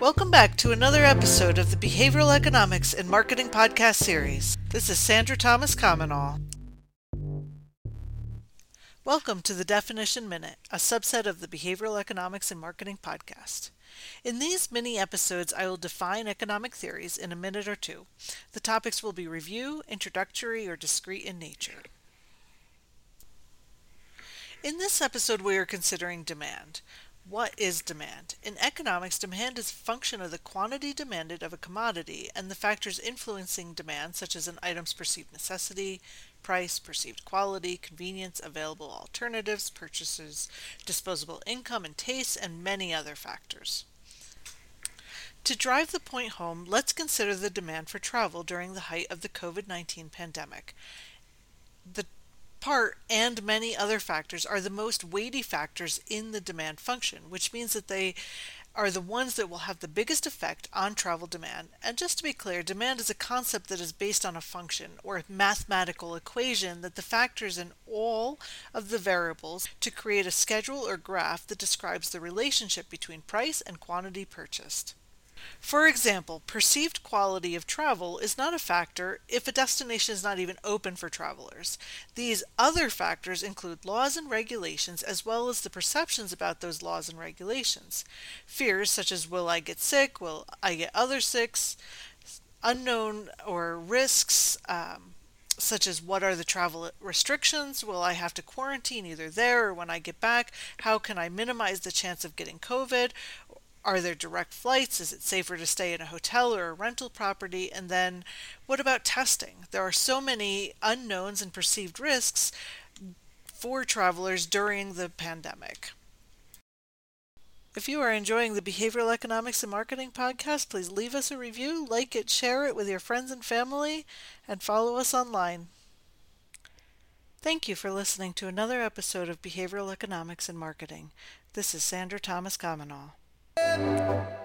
Welcome back to another episode of the Behavioral Economics and Marketing Podcast series. This is Sandra Thomas Comenole. Welcome to the Definition Minute, a subset of the Behavioral Economics and Marketing Podcast. In these mini episodes, I will define economic theories in a minute or two. The topics will be review, introductory, or discrete in nature. In this episode, we are considering demand. What is demand? In economics, demand is a function of the quantity demanded of a commodity and the factors influencing demand, such as an item's perceived necessity, price, perceived quality, convenience, available alternatives, purchases, disposable income and taste, and many other factors. To drive the point home, let's consider the demand for travel during the height of the COVID 19 pandemic. The part and many other factors are the most weighty factors in the demand function, which means that they are the ones that will have the biggest effect on travel demand. And just to be clear, demand is a concept that is based on a function or a mathematical equation that the factors in all of the variables to create a schedule or graph that describes the relationship between price and quantity purchased. For example, perceived quality of travel is not a factor if a destination is not even open for travelers. These other factors include laws and regulations as well as the perceptions about those laws and regulations. Fears such as will I get sick, will I get other sicks, unknown or risks, um, such as what are the travel restrictions? Will I have to quarantine either there or when I get back? How can I minimize the chance of getting COVID? Are there direct flights? Is it safer to stay in a hotel or a rental property? And then what about testing? There are so many unknowns and perceived risks for travelers during the pandemic. If you are enjoying the Behavioral Economics and Marketing podcast, please leave us a review, like it, share it with your friends and family, and follow us online. Thank you for listening to another episode of Behavioral Economics and Marketing. This is Sandra Thomas você.